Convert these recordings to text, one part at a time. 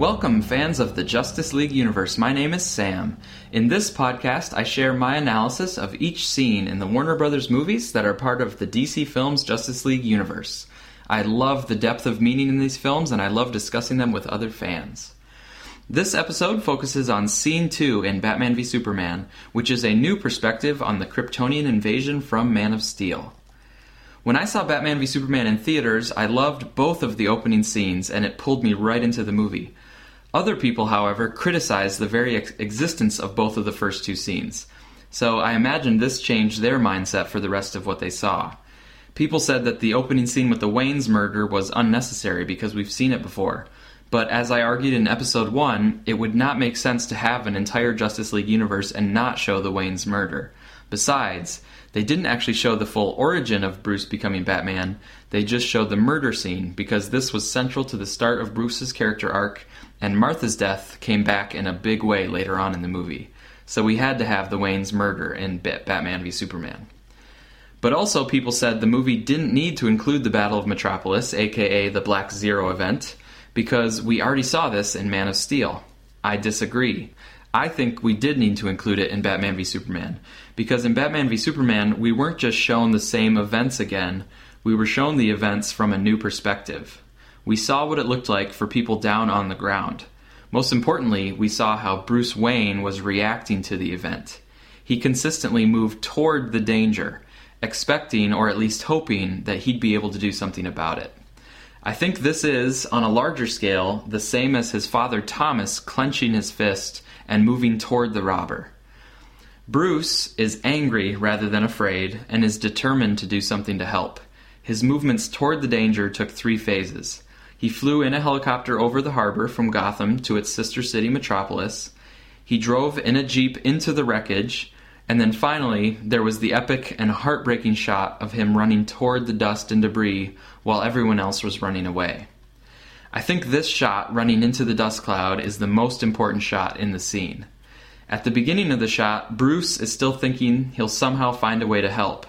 Welcome, fans of the Justice League universe. My name is Sam. In this podcast, I share my analysis of each scene in the Warner Brothers movies that are part of the DC Films Justice League universe. I love the depth of meaning in these films, and I love discussing them with other fans. This episode focuses on Scene 2 in Batman v Superman, which is a new perspective on the Kryptonian invasion from Man of Steel. When I saw Batman v Superman in theaters, I loved both of the opening scenes, and it pulled me right into the movie. Other people, however, criticized the very ex- existence of both of the first two scenes. So I imagine this changed their mindset for the rest of what they saw. People said that the opening scene with the Waynes murder was unnecessary because we've seen it before. But as I argued in episode 1, it would not make sense to have an entire Justice League universe and not show the Waynes murder. Besides, they didn't actually show the full origin of Bruce becoming Batman, they just showed the murder scene because this was central to the start of Bruce's character arc and Martha's death came back in a big way later on in the movie. So we had to have the Wayne's murder in Batman v Superman. But also, people said the movie didn't need to include the Battle of Metropolis, aka the Black Zero event, because we already saw this in Man of Steel. I disagree. I think we did need to include it in Batman v Superman, because in Batman v Superman, we weren't just shown the same events again, we were shown the events from a new perspective. We saw what it looked like for people down on the ground. Most importantly, we saw how Bruce Wayne was reacting to the event. He consistently moved toward the danger, expecting or at least hoping that he'd be able to do something about it. I think this is, on a larger scale, the same as his father Thomas clenching his fist and moving toward the robber. Bruce is angry rather than afraid and is determined to do something to help. His movements toward the danger took three phases. He flew in a helicopter over the harbor from Gotham to its sister city, Metropolis. He drove in a Jeep into the wreckage. And then finally, there was the epic and heartbreaking shot of him running toward the dust and debris while everyone else was running away. I think this shot, running into the dust cloud, is the most important shot in the scene. At the beginning of the shot, Bruce is still thinking he'll somehow find a way to help.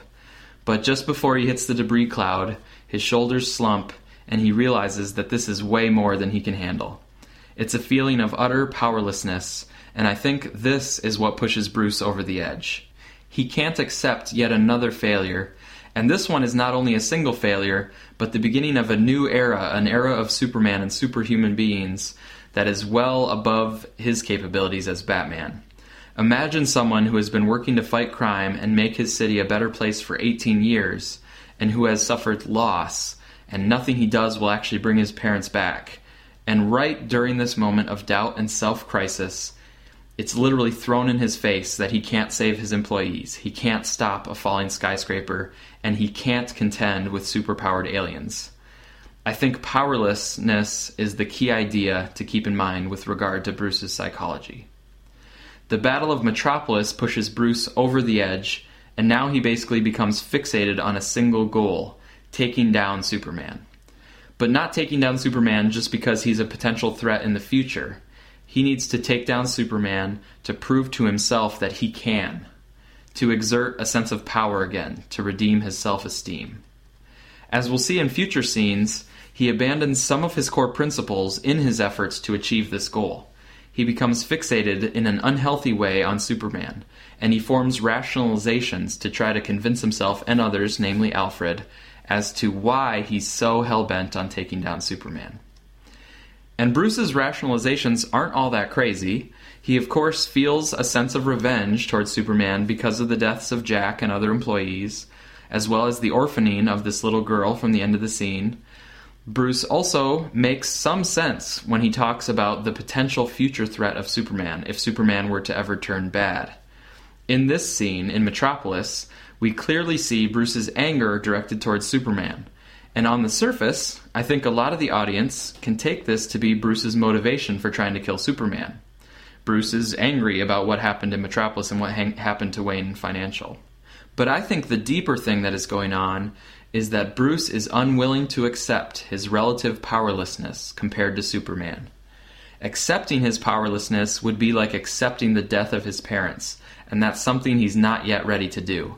But just before he hits the debris cloud, his shoulders slump and he realizes that this is way more than he can handle. It's a feeling of utter powerlessness, and I think this is what pushes Bruce over the edge. He can't accept yet another failure, and this one is not only a single failure, but the beginning of a new era, an era of Superman and superhuman beings that is well above his capabilities as Batman. Imagine someone who has been working to fight crime and make his city a better place for 18 years, and who has suffered loss and nothing he does will actually bring his parents back. And right during this moment of doubt and self crisis, it's literally thrown in his face that he can't save his employees, he can't stop a falling skyscraper, and he can't contend with superpowered aliens. I think powerlessness is the key idea to keep in mind with regard to Bruce's psychology. The Battle of Metropolis pushes Bruce over the edge, and now he basically becomes fixated on a single goal taking down Superman. But not taking down Superman just because he's a potential threat in the future. He needs to take down Superman to prove to himself that he can, to exert a sense of power again, to redeem his self esteem. As we'll see in future scenes, he abandons some of his core principles in his efforts to achieve this goal. He becomes fixated in an unhealthy way on Superman, and he forms rationalizations to try to convince himself and others, namely Alfred, as to why he's so hell bent on taking down Superman. And Bruce's rationalizations aren't all that crazy. He, of course, feels a sense of revenge towards Superman because of the deaths of Jack and other employees, as well as the orphaning of this little girl from the end of the scene. Bruce also makes some sense when he talks about the potential future threat of Superman if Superman were to ever turn bad. In this scene in Metropolis, we clearly see Bruce's anger directed towards Superman. And on the surface, I think a lot of the audience can take this to be Bruce's motivation for trying to kill Superman. Bruce is angry about what happened in Metropolis and what hang- happened to Wayne Financial. But I think the deeper thing that is going on is that Bruce is unwilling to accept his relative powerlessness compared to Superman. Accepting his powerlessness would be like accepting the death of his parents, and that's something he's not yet ready to do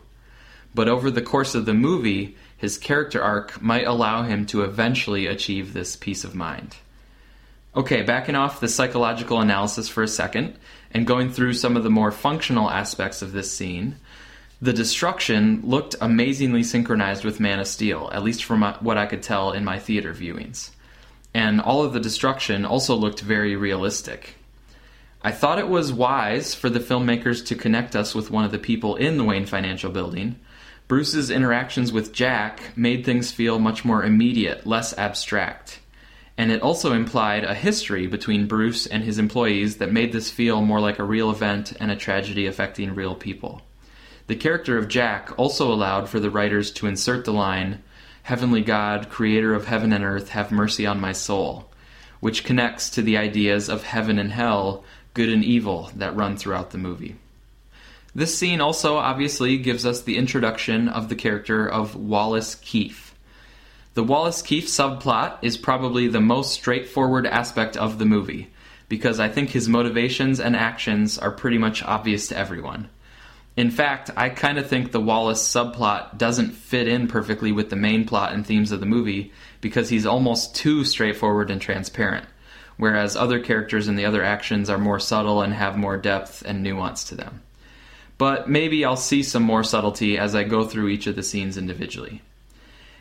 but over the course of the movie, his character arc might allow him to eventually achieve this peace of mind. Okay, backing off the psychological analysis for a second and going through some of the more functional aspects of this scene, the destruction looked amazingly synchronized with Man of Steel, at least from what I could tell in my theater viewings. And all of the destruction also looked very realistic. I thought it was wise for the filmmakers to connect us with one of the people in the Wayne Financial Building. Bruce's interactions with Jack made things feel much more immediate, less abstract. And it also implied a history between Bruce and his employees that made this feel more like a real event and a tragedy affecting real people. The character of Jack also allowed for the writers to insert the line, Heavenly God, creator of heaven and earth, have mercy on my soul, which connects to the ideas of heaven and hell good and evil that run throughout the movie. This scene also obviously gives us the introduction of the character of Wallace Keefe. The Wallace Keefe subplot is probably the most straightforward aspect of the movie, because I think his motivations and actions are pretty much obvious to everyone. In fact, I kind of think the Wallace subplot doesn't fit in perfectly with the main plot and themes of the movie because he's almost too straightforward and transparent whereas other characters in the other actions are more subtle and have more depth and nuance to them. But maybe I'll see some more subtlety as I go through each of the scenes individually.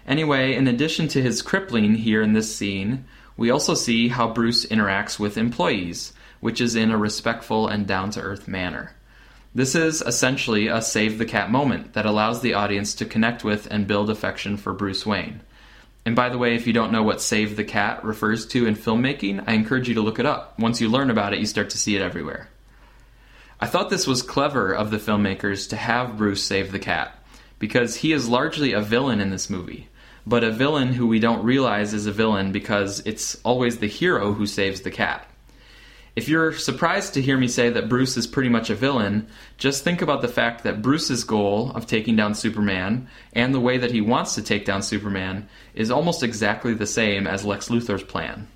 Anyway, in addition to his crippling here in this scene, we also see how Bruce interacts with employees, which is in a respectful and down to earth manner. This is essentially a save the cat moment that allows the audience to connect with and build affection for Bruce Wayne. And by the way, if you don't know what Save the Cat refers to in filmmaking, I encourage you to look it up. Once you learn about it, you start to see it everywhere. I thought this was clever of the filmmakers to have Bruce save the cat, because he is largely a villain in this movie, but a villain who we don't realize is a villain because it's always the hero who saves the cat. If you're surprised to hear me say that Bruce is pretty much a villain, just think about the fact that Bruce's goal of taking down Superman and the way that he wants to take down Superman is almost exactly the same as Lex Luthor's plan.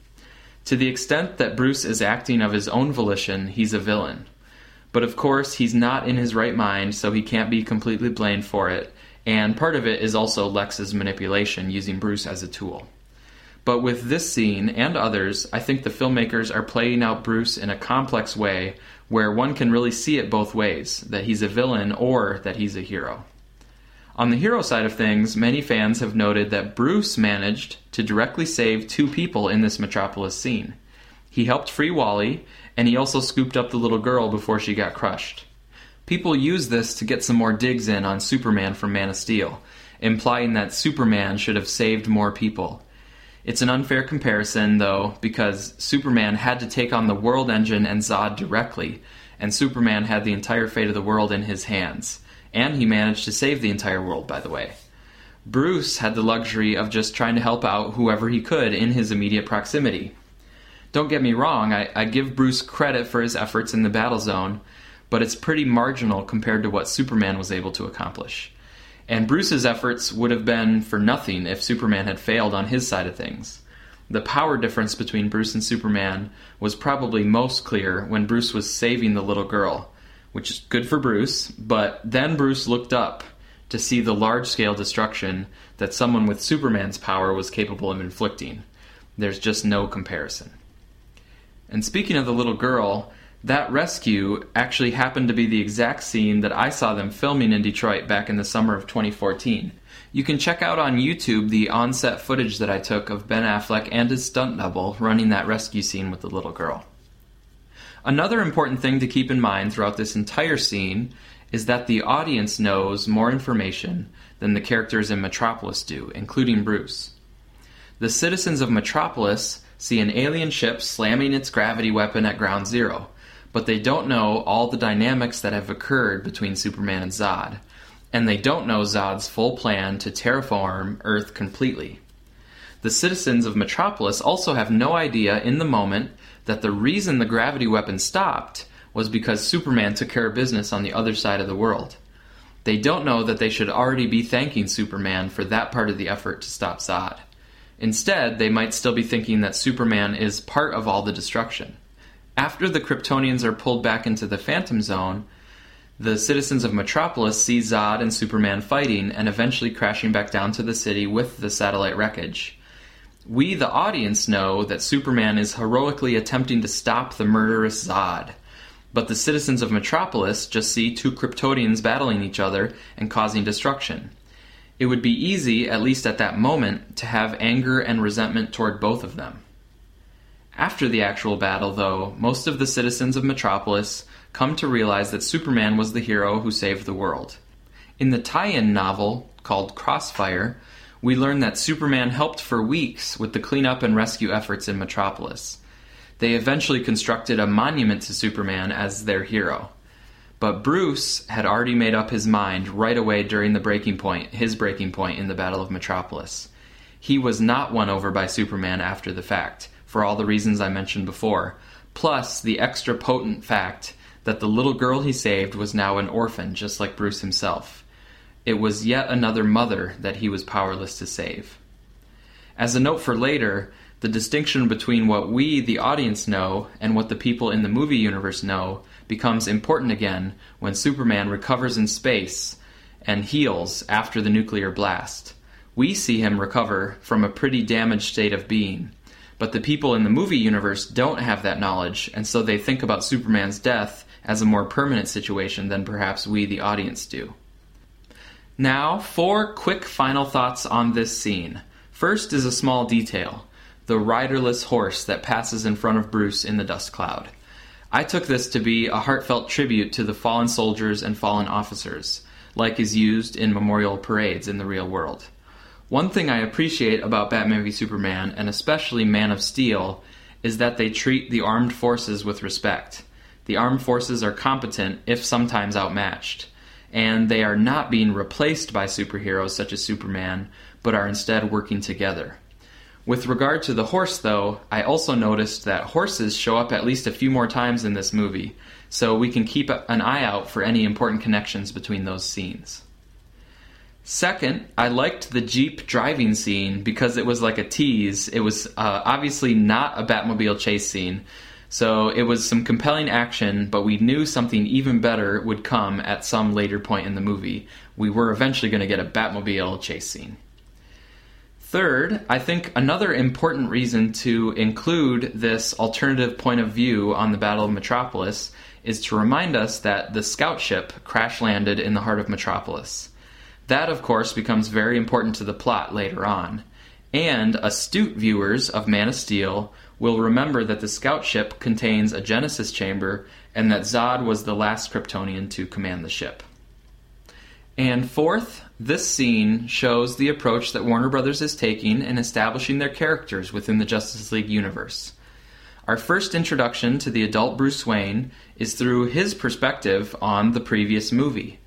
To the extent that Bruce is acting of his own volition, he's a villain. But of course, he's not in his right mind, so he can't be completely blamed for it, and part of it is also Lex's manipulation using Bruce as a tool. But with this scene and others, I think the filmmakers are playing out Bruce in a complex way where one can really see it both ways that he's a villain or that he's a hero. On the hero side of things, many fans have noted that Bruce managed to directly save two people in this Metropolis scene. He helped free Wally, and he also scooped up the little girl before she got crushed. People use this to get some more digs in on Superman from Man of Steel, implying that Superman should have saved more people. It's an unfair comparison, though, because Superman had to take on the World Engine and Zod directly, and Superman had the entire fate of the world in his hands. And he managed to save the entire world, by the way. Bruce had the luxury of just trying to help out whoever he could in his immediate proximity. Don't get me wrong, I, I give Bruce credit for his efforts in the battle zone, but it's pretty marginal compared to what Superman was able to accomplish. And Bruce's efforts would have been for nothing if Superman had failed on his side of things. The power difference between Bruce and Superman was probably most clear when Bruce was saving the little girl, which is good for Bruce, but then Bruce looked up to see the large scale destruction that someone with Superman's power was capable of inflicting. There's just no comparison. And speaking of the little girl, that rescue actually happened to be the exact scene that I saw them filming in Detroit back in the summer of 2014. You can check out on YouTube the on-set footage that I took of Ben Affleck and his stunt double running that rescue scene with the little girl. Another important thing to keep in mind throughout this entire scene is that the audience knows more information than the characters in Metropolis do, including Bruce. The citizens of Metropolis see an alien ship slamming its gravity weapon at ground zero but they don't know all the dynamics that have occurred between Superman and Zod. And they don't know Zod's full plan to terraform Earth completely. The citizens of Metropolis also have no idea in the moment that the reason the gravity weapon stopped was because Superman took care of business on the other side of the world. They don't know that they should already be thanking Superman for that part of the effort to stop Zod. Instead, they might still be thinking that Superman is part of all the destruction. After the Kryptonians are pulled back into the Phantom Zone, the citizens of Metropolis see Zod and Superman fighting and eventually crashing back down to the city with the satellite wreckage. We, the audience, know that Superman is heroically attempting to stop the murderous Zod. But the citizens of Metropolis just see two Kryptonians battling each other and causing destruction. It would be easy, at least at that moment, to have anger and resentment toward both of them. After the actual battle, though, most of the citizens of Metropolis come to realize that Superman was the hero who saved the world. In the tie in novel called Crossfire, we learn that Superman helped for weeks with the cleanup and rescue efforts in Metropolis. They eventually constructed a monument to Superman as their hero. But Bruce had already made up his mind right away during the breaking point, his breaking point in the Battle of Metropolis. He was not won over by Superman after the fact, for all the reasons I mentioned before, plus the extra potent fact that the little girl he saved was now an orphan, just like Bruce himself. It was yet another mother that he was powerless to save. As a note for later, the distinction between what we, the audience, know and what the people in the movie universe know becomes important again when Superman recovers in space and heals after the nuclear blast. We see him recover from a pretty damaged state of being, but the people in the movie universe don't have that knowledge, and so they think about Superman's death as a more permanent situation than perhaps we, the audience, do. Now, four quick final thoughts on this scene. First is a small detail the riderless horse that passes in front of Bruce in the dust cloud. I took this to be a heartfelt tribute to the fallen soldiers and fallen officers, like is used in memorial parades in the real world. One thing I appreciate about Batman v Superman, and especially Man of Steel, is that they treat the armed forces with respect. The armed forces are competent, if sometimes outmatched, and they are not being replaced by superheroes such as Superman, but are instead working together. With regard to the horse, though, I also noticed that horses show up at least a few more times in this movie, so we can keep an eye out for any important connections between those scenes. Second, I liked the Jeep driving scene because it was like a tease. It was uh, obviously not a Batmobile chase scene, so it was some compelling action, but we knew something even better would come at some later point in the movie. We were eventually going to get a Batmobile chase scene. Third, I think another important reason to include this alternative point of view on the Battle of Metropolis is to remind us that the scout ship crash landed in the heart of Metropolis. That, of course, becomes very important to the plot later on. And astute viewers of Man of Steel will remember that the scout ship contains a Genesis chamber and that Zod was the last Kryptonian to command the ship. And fourth, this scene shows the approach that Warner Brothers is taking in establishing their characters within the Justice League universe. Our first introduction to the adult Bruce Wayne is through his perspective on the previous movie.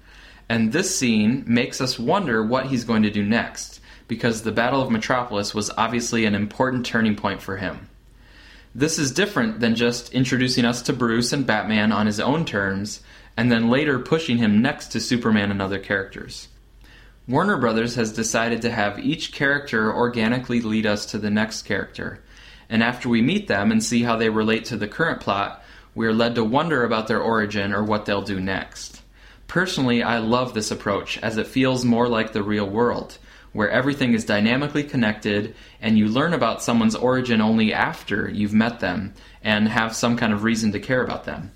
And this scene makes us wonder what he's going to do next, because the Battle of Metropolis was obviously an important turning point for him. This is different than just introducing us to Bruce and Batman on his own terms and then later pushing him next to Superman and other characters. Warner Brothers has decided to have each character organically lead us to the next character, and after we meet them and see how they relate to the current plot, we are led to wonder about their origin or what they'll do next. Personally, I love this approach as it feels more like the real world, where everything is dynamically connected and you learn about someone's origin only after you've met them and have some kind of reason to care about them.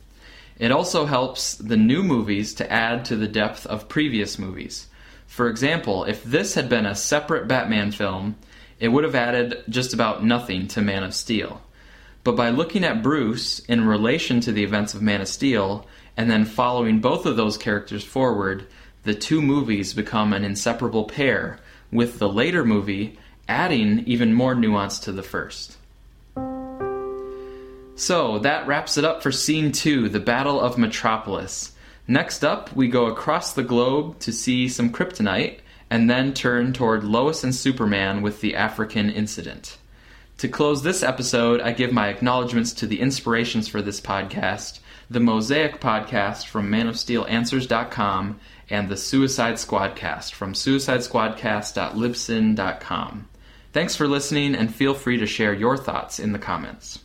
It also helps the new movies to add to the depth of previous movies. For example, if this had been a separate Batman film, it would have added just about nothing to Man of Steel. But by looking at Bruce in relation to the events of Man of Steel, and then following both of those characters forward, the two movies become an inseparable pair, with the later movie adding even more nuance to the first. So that wraps it up for scene two the Battle of Metropolis. Next up, we go across the globe to see some kryptonite and then turn toward Lois and Superman with the African incident. To close this episode, I give my acknowledgments to the inspirations for this podcast the Mosaic podcast from manofsteelanswers.com and the Suicide Squadcast from suicidesquadcast.libsyn.com. Thanks for listening and feel free to share your thoughts in the comments.